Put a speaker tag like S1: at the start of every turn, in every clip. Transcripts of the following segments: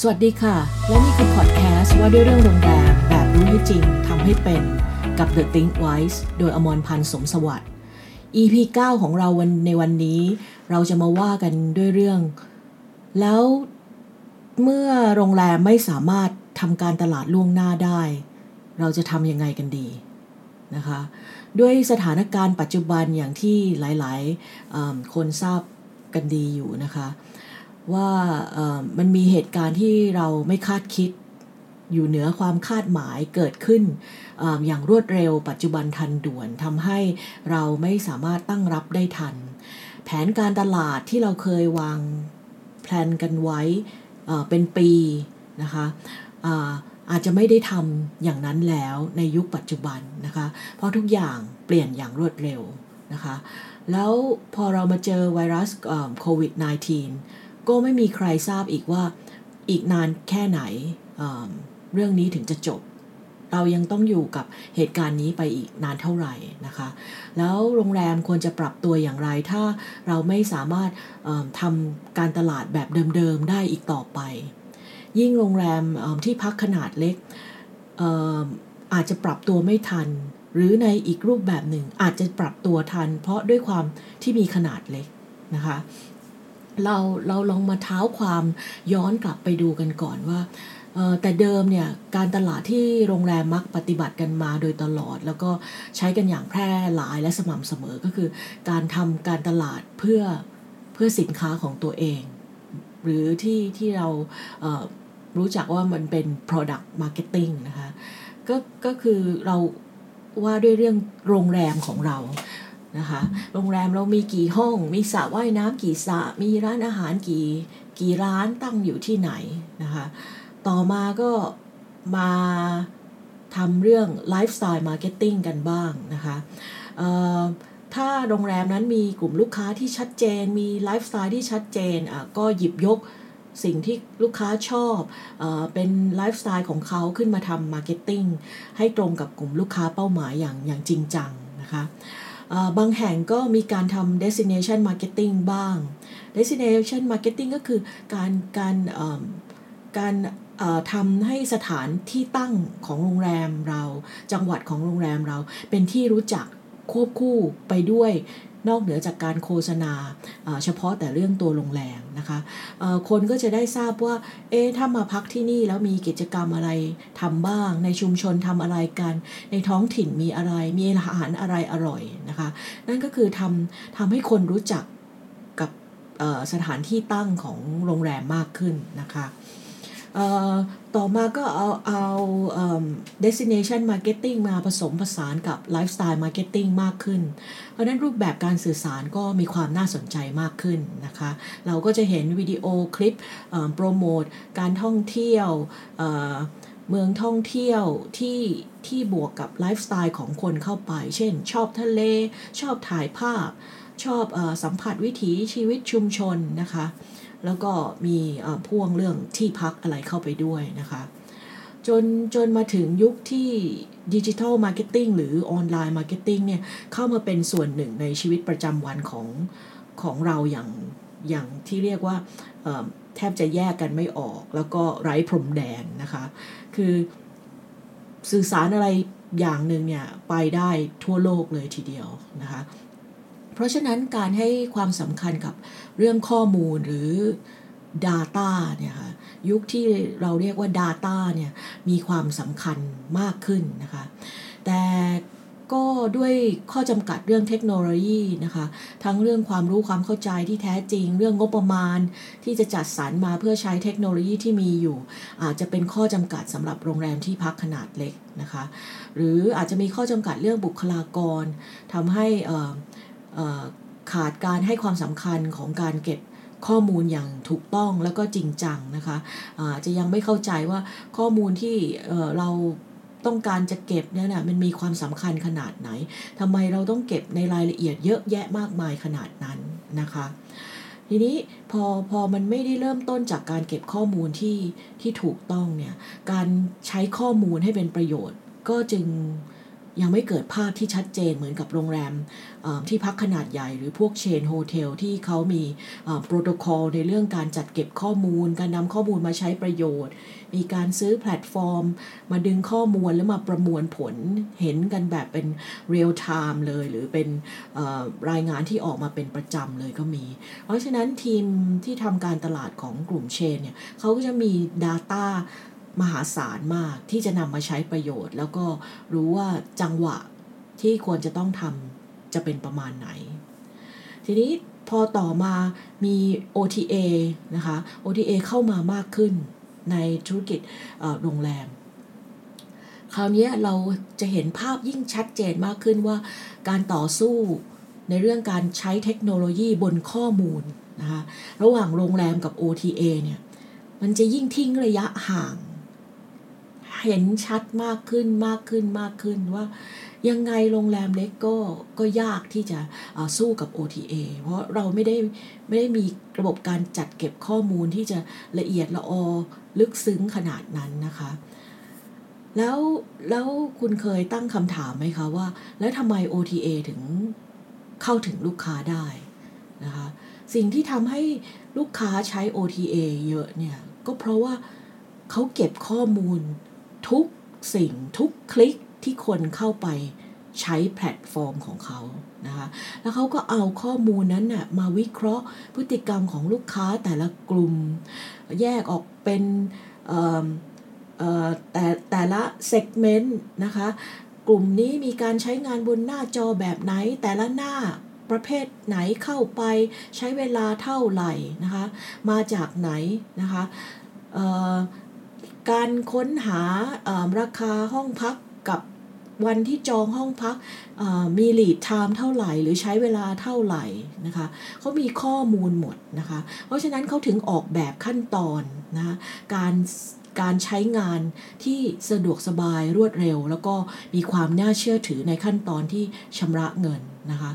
S1: สวัสดีค่ะ และนี่คือพอดแคสต์ว่าด้วยเรื่องโรงแรมแบบรู้ให้จริงทำให้เป็นกับ The Think Wise โดยอมรพันธ์สมสวัสดิ์ EP 9 ของเราวันในวันนี้ เราจะมาว่ากันด้วยเรื่อง แล้วเมื่อโรงแรมไม่สามารถทำการตลาดล่วงหน้าได้ เราจะทำยังไงกันดีนะคะด้วยสถานการณ์ปัจจุบันอย่างที่หลายๆคนทราบกันดีอยู่นะคะ ว่ามันมีเหตุการณ์ที่เราไม่คาดคิดอยู่เหนือความคาดหมายเกิดขึ้นออย่างรวดเร็วปัจจุบันทันด่วนทำให้เราไม่สามารถตั้งรับได้ทัน แผนการตลาดที่เราเคยวางแผนกันไว้เป็นปีนะคะอาจจะไม่ได้ทำอย่างนั้นแล้วในยุคปัจจุบันนะคะ เพราะทุกอย่างเปลี่ยนอย่างรวดเร็วนะคะ แล้วพอเรามาเจอไวรัสโควิด -19 ก็ไม่มีใครทราบอีกว่าอีกนานแค่ไหนเเรื่องนี้ถึงจะจบ เรายังต้องอยู่กับเหตุการณ์นี้ไปอีกนานเท่าไหร่นะคะ แล้วโรงแรมควรจะปรับตัวอย่างไร ถ้าเราไม่สามารถทำการตลาดแบบเดิมๆได้อีกต่อไป ยิ่งโรงแรมที่พักขนาดเล็กอาจจะปรับตัวไม่ทัน หรือในอีกรูปแบบหนึ่งอาจจะปรับตัวทัน เพราะด้วยความที่มีขนาดเล็กนะคะ เราเราลองมาเท้าความย้อนกลับไปดูกันก่อนว่าแต่เดิมเนี่ยการตลาดที่โรงแรมมักปฏิบัติกันมาโดยตลอด แล้วก็ใช้กันอย่างแพร่หลายและสม่ำเสมอก็คือ การทำการตลาดเพื่อเพื่อสินค้าของตัวเอง หรือที่ที่เรารู้จักว่ามันเป็น product marketing นะคะก็ก็คือเราว่าด้วยเรื่องโรงแรมของเรา นะคะ โรงแรมเรามีกี่ห้อง มีสระว่ายน้ำกี่สระ มีร้านอาหารกี่กี่ร้านตั้งอยู่ที่ไหนนะคะ ต่อมาก็มาทำเรื่อง lifestyle marketing กันบ้างนะคะถ้าโรงแรมนั้นมีกลุ่มลูกค้าที่ชัดเจน มีไลฟ์สไตล์ที่ชัดเจนก็หยิบยกสิ่งที่ลูกค้าชอบเอเป็นไลฟ์สไตล์ของเขาขึ้นมาทำ marketing ให้ตรงกับกลุ่มลูกค้าเป้าหมายอย่างอย่างจริงจังนะคะ บางแห่งก็มีการทำ destination marketing บ้าง destination marketing ก็คือการการการทำให้สถานที่ตั้งของโรงแรมเรา จังหวัดของโรงแรมเราเป็นที่รู้จักควบคู่ไปด้วย นอกเหนือจากการโฆษณาเฉพาะแต่เรื่องตัวโรงแรมนะคะคนก็จะได้ทราบว่า เอ๊ะถ้ามาพักที่นี่แล้วมีกิจกรรมอะไรทำบ้าง ในชุมชนทำอะไรกัน ในท้องถิ่นมีอะไร มีอาหารอะไรอร่อยนะคะ นั่นก็คือทำทำให้คนรู้จักกับสถานที่ตั้งของโรงแรมมากขึ้นนะคะ ต่อมาก็เอาเอา destination marketing มาผสมผสานกับ lifestyle marketing มากขึ้น เพราะนั้นรูปแบบการสื่อสารก็มีความน่าสนใจมากขึ้นนะคะ เราก็จะเห็นวิดีโอคลิปโปรโมทการท่องเที่ยวเมืองท่องเที่ยวที่ที่บวกกับไลฟ์สไตล์ของคนเข้าไป เช่น ชอบทะเล ชอบถ่ายภาพ ชอบอสัมผัสวิถีชีวิตชุมชนนะคะ แล้วก็มีพ่วงเรื่องที่พักอะไรเข้าไปด้วยนะคะจนจนมาถึงยุคที่ digital marketing หรือ online marketing เนี่ยเข้ามาเป็นส่วนหนึ่งในชีวิตประจำวันของของเราอย่างอย่างที่เรียกว่าแทบจะแยกกันไม่ออก แล้วก็ไร้พรมแดนนะคะ คือสื่อสารอะไรอย่างหนึ่งเนี่ยไปได้ทั่วโลกเลยทีเดียวนะคะ เพราะฉะนั้นการให้ความสำคัญกับเรื่องข้อมูลหรือ Data เนี่ยค่ะยุคที่เราเรียกว่า Data เนี่ยมีความสำคัญมากขึ้นนะคะแต่ก็ด้วยข้อจำกัดเรื่องเทคโนโลยีนะคะทั้งเรื่องความรู้ความเข้าใจที่แท้จริง เรื่องงบประมาณที่จะจัดสรรมาเพื่อใช้เทคโนโลยีที่มีอยู่ อาจจะเป็นข้อจำกัดสำหรับโรงแรมที่พักขนาดเล็กนะคะหรืออาจจะมีข้อจำกัดเรื่องบุคลากรทำให้ ขาดการให้ความสำคัญของการเก็บข้อมูลอย่างถูกต้องแล้วก็จริงจังนะคะะจะยังไม่เข้าใจว่าข้อมูลที่เราต้องการจะเก็บเนี่ยนะมันมีความสำคัญขนาดไหนทำไมเราต้องเก็บในรายละเอียดเยอะแยะมากมายขนาดนั้นนะคะ ทีนี้พอพอมันไม่ได้เริ่มต้นจากการเก็บข้อมูลที่ที่ถูกต้องเนี่ยการใช้ข้อมูลให้เป็นประโยชน์ก็จึง ยังไม่เกิดภาพที่ชัดเจนเหมือนกับโรงแรมที่พักขนาดใหญ่หรือพวก chain hotel ที่เขามีโปรโตคอลในเรื่องการจัดเก็บข้อมูล การนำข้อมูลมาใช้ประโยชน์ มีการซื้อแพลตฟอร์ม มาดึงข้อมูลแล้วมาประมวลผลเห็นกันแบบเป็น real-time เลย หรือเป็นรายงานที่ออกมาเป็นประจำเลยก็มี เพราะฉะนั้นทีมที่ทำการตลาดของกลุ่ม chain เนี่ยเขาก็จะมี Data มหาศาลมากที่จะนำมาใช้ประโยชน์ แล้วก็รู้ว่าจังหวะที่ควรจะต้องทำจะเป็นประมาณไหน ทีนี้พอต่อมามี OTA นะคะ OTA เข้ามามากขึ้นในธุรกิจโรงแรม คราวนี้เราจะเห็นภาพยิ่งชัดเจนมากขึ้นว่าการต่อสู้ในเรื่องการใช้เทคโนโลยีบนข้อมูลนะคะระหว่างโรงแรมกับ OTA เนี่ย มันจะยิ่งทิ้งระยะห่าง เห็นชัดมากขึ้นมากขึ้นมากขึ้นว่า ยังไงโรงแรมเล็กก็ก็ยากที่จะสู้กับ OTA เพราะเราไม่ได้ไม่ได้มีระบบการจัดเก็บข้อมูลที่จะละเอียดละออลึกซึ้งขนาดนั้นนะคะแล้วแล้วคุณเคยตั้งคำถามไหมคะว่า แล้วทำไม OTA ถึงเข้าถึงลูกค้าได้นะคะสิ่งที่ทำให้ลูกค้าใช้ OTA เยอะเนี่ย ก็เพราะว่าเขาเก็บข้อมูล ทุกสิ่งทุกคลิกที่คนเข้าไปใช้แพลตฟอร์มของเขานะคะ แล้วเขาก็เอาข้อมูลนั้นน่ะมาวิเคราะห์พฤติกรรมของลูกค้าแต่ละกลุ่ม แยกออกเป็นแต่แต่ละเซกเมนต์นะคะ กลุ่มนี้มีการใช้งานบนหน้าจอแบบไหน แต่ละหน้าประเภทไหนเข้าไปใช้เวลาเท่าไหร่นะคะ มาจากไหนนะคะ การค้นหาราคาห้องพักกับวันที่จองห้องพักมี lead time เท่าไหร่ หรือใช้เวลาเท่าไหร่นะคะเขามีข้อมูลหมดนะคะ เพราะฉะนั้นเขาถึงออกแบบขั้นตอนนะการการใช้งานที่สะดวกสบายรวดเร็ว แล้วก็มีความน่าเชื่อถือในขั้นตอนที่ชำระเงินนะคะ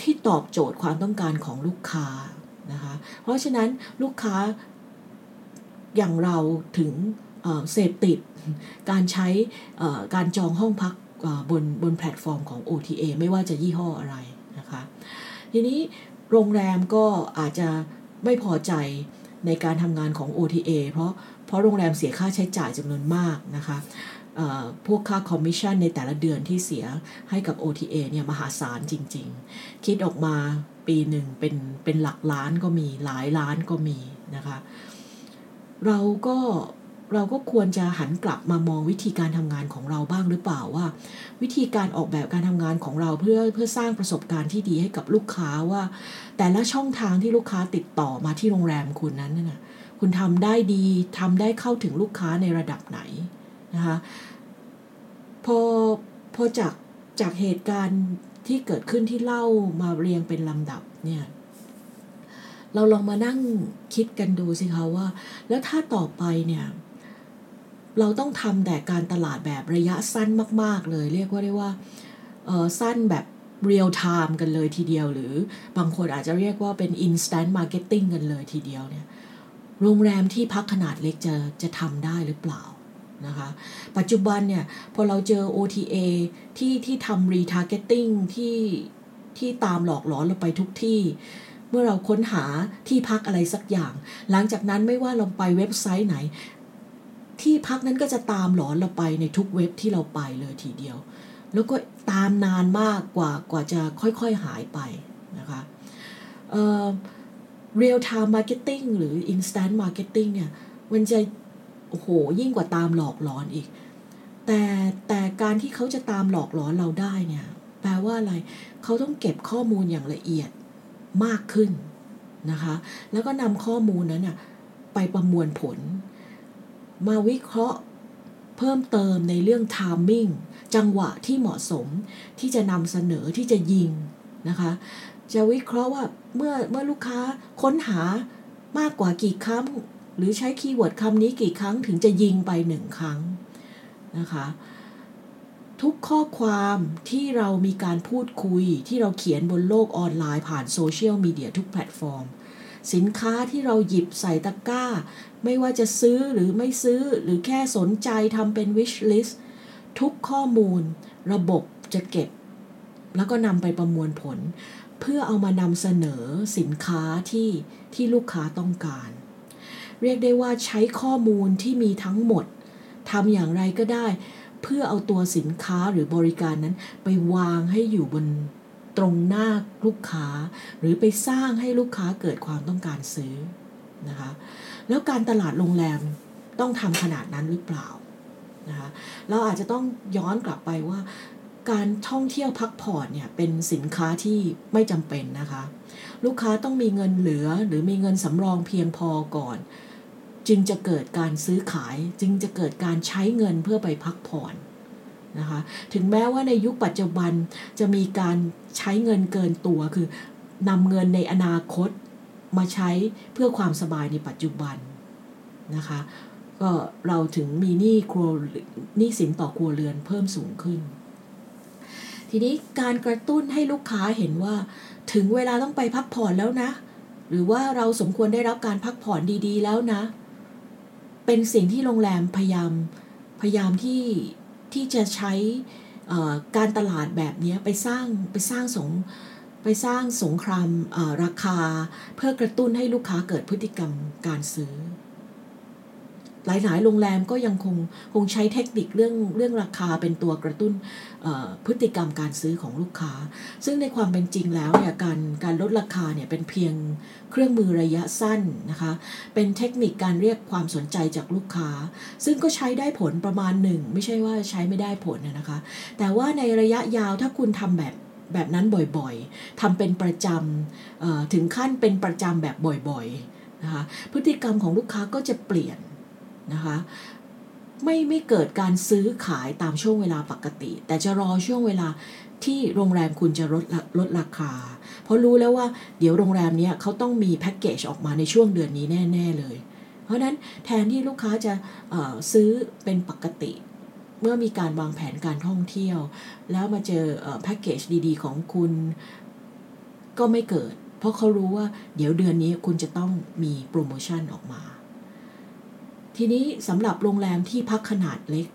S1: ที่ตอบโจทย์ความต้องการของลูกค้านะคะ เพราะฉะนั้นลูกค้า อย่างเราถึงเสพติด การใช้การจองห้องพักบนบนแพลตฟอร์มของ OTA ไม่ว่าจะยี่ห้ออะไรนะคะ ทีนี้โรงแรมก็อาจจะไม่พอใจในการทำงานของ OTA เพราะเพราะโรงแรมเสียค่าใช้จ่ายจำนวนมากนะคะพวกค่าคอมมิชชั่นในแต่ละเดือนที่เสียให้กับ OTA เนี่ยมหาศาลจริง ๆ คิดออกมาปีหนึ่งเป็นเป็นหลักล้านก็มีหลายล้านก็มีนะคะ เราก็เราก็ควรจะหันกลับมามองวิธีการทำงานของเราบ้างหรือเปล่าว่า วิธีการออกแบบการทำงานของเราเพื่อเพื่อสร้างประสบการณ์ที่ดีให้กับลูกค้าว่า แต่ละช่องทางที่ลูกค้าติดต่อมาที่โรงแรมคุณนั้นน่ะคุณทำได้ดีทำได้เข้าถึงลูกค้าในระดับไหนนะคะพอพอจากจากเหตุการณ์ที่เกิดขึ้นที่เล่ามาเรียงเป็นลำดับเนี่ย เราลองมานั่งคิดกันดูสิคะว่า แล้วถ้าต่อไปเนี่ยเราต้องทำแต่การตลาดแบบระยะสั้นมาก ๆ เลย เรียกว่าได้ว่าสั้นแบบ real-time กันเลยทีเดียว หรือบางคนอาจจะเรียกว่าเป็น instant marketing กันเลยทีเดียวเนี่ยโรงแรมที่พักขนาดเล็กจะจะทำได้หรือเปล่านะคะปัจจุบันเนี่ย พอเราเจอ OTA ที่ที่ทำ retargeting ที่ที่ตามหลอกหลอนเราไปทุกที่ เมื่อเราค้นหาที่พักอะไรสักอย่าง หลังจากนั้นไม่ว่าเราไปเว็บไซต์ไหน ที่พักนั้นก็จะตามหลอนเราไปในทุกเว็บที่เราไปเลยทีเดียว แล้วก็ตามนานมากกว่ากว่าจะค่อยๆหายไปนะคะเอ่อ real time marketing หรือ instant marketing เนี่ยมันจะโอ้โหยิ่งกว่าตามหลอกหลอนอีก แต่แต่การที่เขาจะตามหลอกหลอนเราได้เนี่ยแปลว่าอะไร เขาต้องเก็บข้อมูลอย่างละเอียด มากขึ้นนะคะ แล้วก็นำข้อมูลนั้นน่ะไปประมวลผล มาวิเคราะห์เพิ่มเติมในเรื่อง timing จังหวะที่เหมาะสมที่จะนำเสนอที่จะยิงนะคะ จะวิเคราะห์ว่าเมื่อเมื่อลูกค้าค้นหามากกว่ากี่ครั้ง หรือใช้ keyword คำนี้กี่ครั้งถึงจะยิงไปหนึ่งครั้งนะคะ ทุกข้อความที่เรามีการพูดคุย ที่เราเขียนบนโลกออนไลน์ผ่านโซเชียลมีเดียทุกแพลตฟอร์ม สินค้าที่เราหยิบใส่ตะกร้า ไม่ว่าจะซื้อหรือไม่ซื้อหรือแค่สนใจทำเป็น wish list ทุกข้อมูล ระบบจะเก็บ แล้วก็นำไปประมวลผล เพื่อเอามานำเสนอสินค้าที่ที่ลูกค้าต้องการ เรียกได้ว่าใช้ข้อมูลที่มีทั้งหมดทำอย่างไรก็ได้ เพื่อเอาตัวสินค้าหรือบริการนั้น ไปวางให้อยู่บนตรงหน้าลูกค้า หรือไปสร้างให้ลูกค้าเกิดความต้องการซื้อนะคะแล้วการตลาดโรงแรมต้องทำขนาดนั้นหรือเปล่านะคะเราอาจจะต้องย้อนกลับไปว่า การท่องเที่ยวพักผ่อนเนี่ยเป็นสินค้าที่ไม่จำเป็นนะคะ ลูกค้าต้องมีเงินเหลือหรือมีเงินสำรองเพียงพอก่อน จึงจะเกิดการซื้อขายจึงจะเกิดการใช้เงินเพื่อไปพักผ่อนนะคะถึงแม้ว่าในยุคปัจจุบันจะมีการใช้เงินเกินตัว คือนำเงินในอนาคตมาใช้เพื่อความสบายในปัจจุบันนะคะก็เราถึงมีหนี้ครัวหนี้สินต่อครัวเรือนเพิ่มสูงขึ้น ทีนี้การกระตุ้นให้ลูกค้าเห็นว่า ถึงเวลาต้องไปพักผ่อนแล้วนะ หรือว่าเราสมควรได้รับการพักผ่อนดีๆ แล้วนะ เป็นสิ่งที่โรงแรมพยายามพยายามที่ที่จะใช้การตลาดแบบนี้ไปสร้างไปสร้างสงไปสร้างสงครามราคา เพื่อกระตุ้นให้ลูกค้าเกิดพฤติกรรมการซื้อ หลาย ๆ โรงแรมก็ยังคงคงใช้เทคนิคเรื่องเรื่องราคาเป็นตัวกระตุ้นพฤติกรรมการซื้อของลูกค้า ซึ่งในความเป็นจริงแล้วเนี่ยการการลดราคาเนี่ยเป็นเพียงเครื่องมือระยะสั้นนะคะ เป็นเทคนิคการเรียกความสนใจจากลูกค้า ซึ่งก็ใช้ได้ผลประมาณหนึ่ง ไม่ใช่ว่าใช้ไม่ได้ผลนะคะ แต่ว่าในระยะยาวถ้าคุณทำแบบแบบนั้นบ่อยๆทำเป็นประจำถึงขั้นเป็นประจำแบบบ่อยๆนะคะพฤติกรรมของลูกค้าก็จะเปลี่ยน นะคะ ไม่ไม่เกิดการซื้อขายตามช่วงเวลาปกติ แต่จะรอช่วงเวลาที่โรงแรมคุณจะลดลดราคา เพราะรู้แล้วว่าเดี๋ยวโรงแรมนี้เขาต้องมีแพ็กเกจออกมาในช่วงเดือนนี้แน่ ๆ เลย เพราะนั้นแทนที่ลูกค้าจะซื้อเป็นปกติ เมื่อมีการวางแผนการท่องเที่ยว แล้วมาเจอแพ็กเกจดีๆ ของคุณก็ไม่เกิด เพราะเขารู้ว่าเดี๋ยวเดือนนี้คุณจะต้องมีโปรโมชั่นออกมา ทีนี้สำหรับโรงแรมที่พักขนาดเล็ก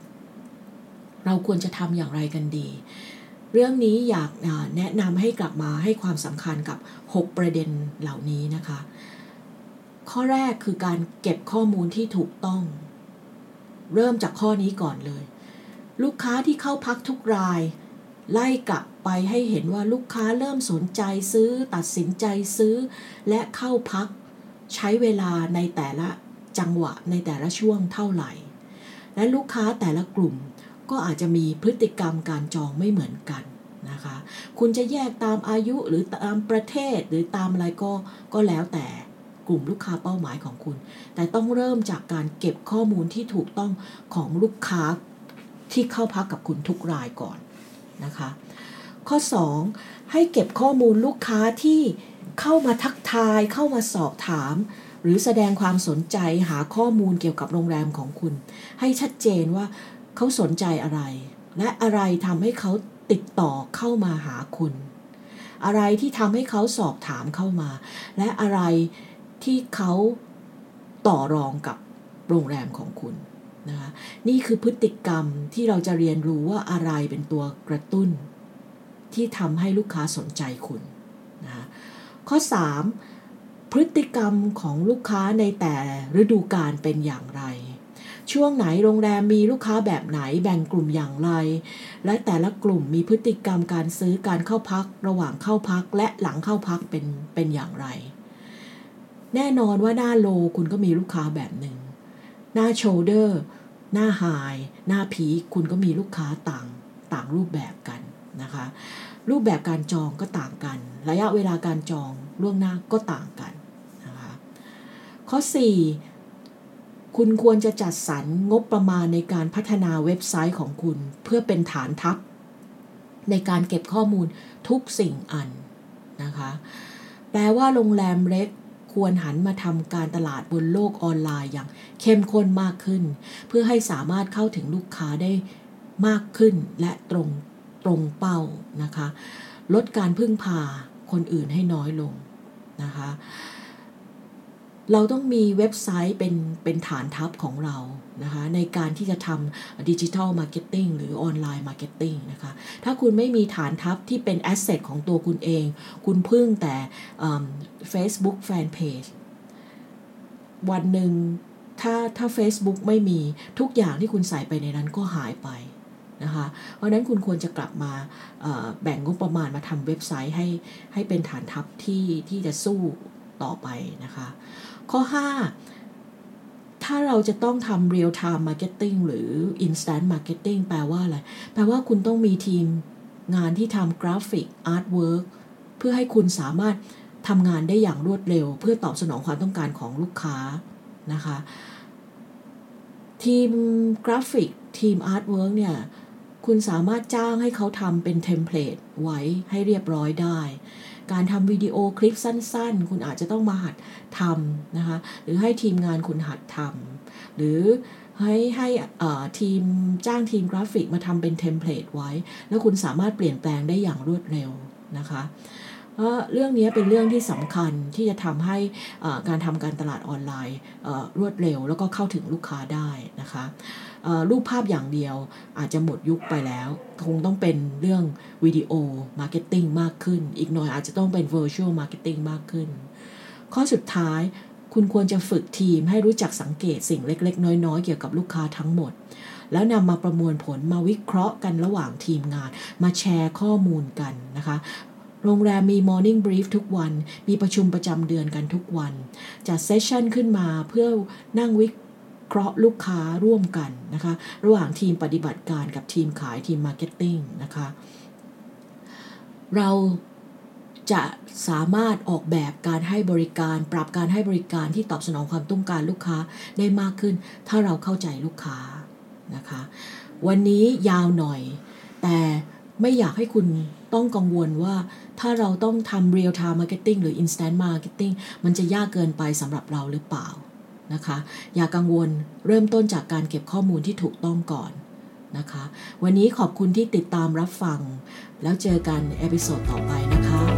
S1: เราควรจะทำอย่างไรกันดี เรื่องนี้อยากแนะนำให้กลับมาให้ความสำคัญกับ 6 ประเด็นเหล่านี้นะคะ ข้อแรกคือการเก็บข้อมูลที่ถูกต้อง เริ่มจากข้อนี้ก่อนเลย ลูกค้าที่เข้าพักทุกราย ไล่กลับไปให้เห็นว่าลูกค้าเริ่มสนใจซื้อ ตัดสินใจซื้อ และเข้าพัก ใช้เวลาในแต่ละ จังหวะในแต่ละช่วงเท่าไหร่ และลูกค้าแต่ละกลุ่มก็อาจจะมีพฤติกรรมการจองไม่เหมือนกันนะคะ คุณจะแยกตามอายุหรือตามประเทศหรือตามอะไรก็ก็แล้วแต่กลุ่มลูกค้าเป้าหมายของคุณ แต่ต้องเริ่มจากการเก็บข้อมูลที่ถูกต้องของลูกค้าที่เข้าพักกับคุณทุกรายก่อนนะคะ ข้อ 2 ให้เก็บข้อมูลลูกค้าที่เข้ามาทักทาย เข้ามาสอบถาม รือแสดงความสนใจหาข้อมูลเกี่ยวกับโรงแรมของคุณ ให้ชัดเจนว่าเขาสนใจอะไร และอะไรทำให้เขาติดต่อเข้ามาหาคุณ อะไรที่ทำให้เขาสอบถามเข้ามา และอะไรที่เขาต่อรองกับโรงแรมของคุณนะคะนี่คือพฤติกรรมที่เราจะเรียนรู้ว่าอะไรเป็นตัวกระตุ้น ที่ทำให้ลูกค้าสนใจคุณนะคะข้อ 3. พฤติกรรมของลูกค้าในแต่ฤดูกาลเป็นอย่างไร ช่วงไหนโรงแรมมีลูกค้าแบบไหนแบ่งกลุ่มอย่างไร และแต่ละกลุ่มมีพฤติกรรมการซื้อการเข้าพัก ระหว่างเข้าพักและหลังเข้าพักเป็นเป็นอย่างไร แน่นอนว่าหน้าโลคุณก็มีลูกค้าแบบหนึ่ง หน้าโชเดอร์หน้าไฮหน้าพีคุณก็มีลูกค้าต่างต่างรูปแบบกันนะคะรูปแบบการจองก็ต่างกัน ระยะเวลาการจองล่วงหน้าก็ต่างกัน ข้อ 4 คุณควรจะจัดสรรงบประมาณในการพัฒนาเว็บไซต์ของคุณ เพื่อเป็นฐานทัพ ในการเก็บข้อมูลทุกสิ่งอันนะคะ แปลว่าโรงแรมเล็กควรหันมาทำการตลาดบนโลกออนไลน์อย่างเข้มข้นมากขึ้น เพื่อให้สามารถเข้าถึงลูกค้าได้มากขึ้นและตรงตรงเป้านะคะ ลดการพึ่งพาคนอื่นให้น้อยลงนะคะ เราต้องมีเว็บไซต์เป็นเป็นฐานทัพของเรานะคะในการที่จะทำ digital marketing หรือ online marketing นะคะถ้าคุณไม่มีฐานทัพที่เป็นแอสเซทของตัวคุณเอง คุณพึ่งแต่ Facebook Fanpage วันหนึ่งถ้าถ้า Facebook ไม่มีทุกอย่างที่คุณใส่ไปในนั้นก็หายไปนะคะเพราะนั้นคุณควรจะกลับมาแบ่งงบประมาณมาทำเว็บไซต์ให้ให้เป็นฐานทัพที่ที่จะสู้ ต่อไปนะคะ ข้อ 5 ถ้าเราจะต้องทำ real time marketing หรือ instant marketing แปลว่าอะไร แปลว่าคุณต้องมีทีมงานที่ทำกราฟิก artwork เพื่อให้คุณสามารถทำงานได้อย่างรวดเร็ว เพื่อตอบสนองความต้องการของลูกค้านะคะ ทีมกราฟิก ทีม artwork เนี่ย คุณสามารถจ้างให้เขาทำเป็น template ไว้ให้เรียบร้อยได้ การทำวิดีโอคลิปสั้น ๆ คุณอาจจะต้องมาหัดทำนะคะ หรือให้ทีมงานคุณหัดทำหรือให้ให้ทีมจ้างทีมกราฟิกมาทำเป็น template ไว้ แล้วคุณสามารถเปลี่ยนแปลงได้อย่างรวดเร็วนะคะเรื่องนี้เป็นเรื่องที่สำคัญที่จะทำให้การทำการตลาดออนไลน์รวดเร็ว แล้วก็เข้าถึงลูกค้าได้นะคะ รูปภาพอย่างเดียวอาจจะหมดยุคไปแล้ว คงต้องเป็นเรื่อง video marketing มากขึ้น อีกหน่อยอาจจะต้องเป็น virtual marketing มากขึ้น ข้อสุดท้ายคุณควรจะฝึกทีมให้รู้จักสังเกตสิ่งเล็ก ๆ น้อย ๆ เกี่ยวกับลูกค้าทั้งหมด แล้วนำมาประมวลผลมาวิเคราะห์กันระหว่างทีมงาน มาแชร์ข้อมูลกันนะคะโรงแรมมี Morning Brief ทุกวัน มีประชุมประจำเดือนกันทุกวัน จัด session ขึ้นมาเพื่อนั่งวิ เคราะห์ลูกค้าร่วมกันนะคะ ระหว่างทีมปฏิบัติการกับทีมขายทีม marketing นะคะ เราจะสามารถออกแบบการให้บริการ ปรับการให้บริการที่ตอบสนองความต้องการลูกค้าได้มากขึ้น ถ้าเราเข้าใจลูกค้านะคะ วันนี้ยาวหน่อย แต่ไม่อยากให้คุณต้องกังวลว่าถ้าเราต้องทำ real time marketing หรือ instant marketing มันจะยากเกินไปสำหรับเราหรือเปล่า นะคะ อย่ากังวลเริ่มต้นจากการเก็บข้อมูลที่ถูกต้องก่อนนะคะ วันนี้ขอบคุณที่ติดตามรับฟัง แล้วเจอกัน episode ต่อไปนะคะ